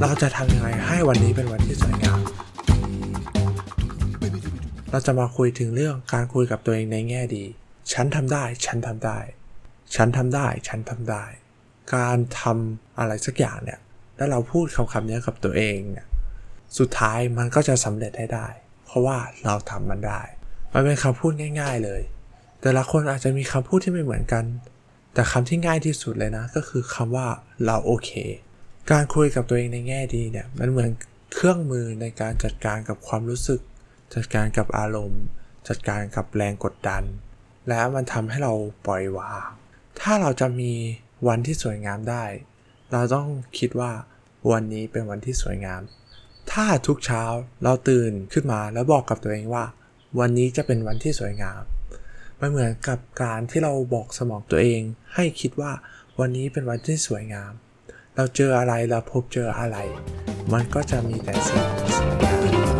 เราจะทำยังไงให้วันนี้เป็นวันที่สวยงาม เราจะมาคุยถึงเรื่องการคุยกับตัวเองในแง่ดี ฉันทำได้ ฉันทำได้ ฉันทำได้ ฉันทำได้ การทำอะไรสักอย่างเนี่ย แล้วเราพูดคำคำนี้กับตัวเองเนี่ย สุดท้ายมันก็จะสำเร็จให้ได้ เพราะว่าเราทำมันได้ มันเป็นคำพูดง่าย ๆเลย แต่ละคนอาจจะมีคำพูดที่ไม่เหมือนกัน แต่คำที่ง่ายที่สุดเลยนะ ก็คือคำว่าเราโอเค การคุยกับตัวเองในแง่ดีเนี่ยมันเหมือนเครื่องมือในการจัดการกับความรู้สึก จัดการกับอารมณ์ จัดการกับแรงกดดัน และมันทำให้เราปล่อยวาง ถ้าเราจะมีวันที่สวยงามได้ เราต้องคิดว่าวันนี้เป็นวันที่สวยงาม ถ้าทุกเช้าเราตื่นขึ้นมาแล้วบอกกับตัวเองว่า วันนี้จะเป็นวันที่สวยงามมันเหมือนกับการที่เราบอกสมองตัวเอง ให้คิดว่าวันนี้เป็นวันที่สวยงาม เราเจออะไรเราพบเจออะไร มันก็จะมีแต่สิ่งที่สวยงาม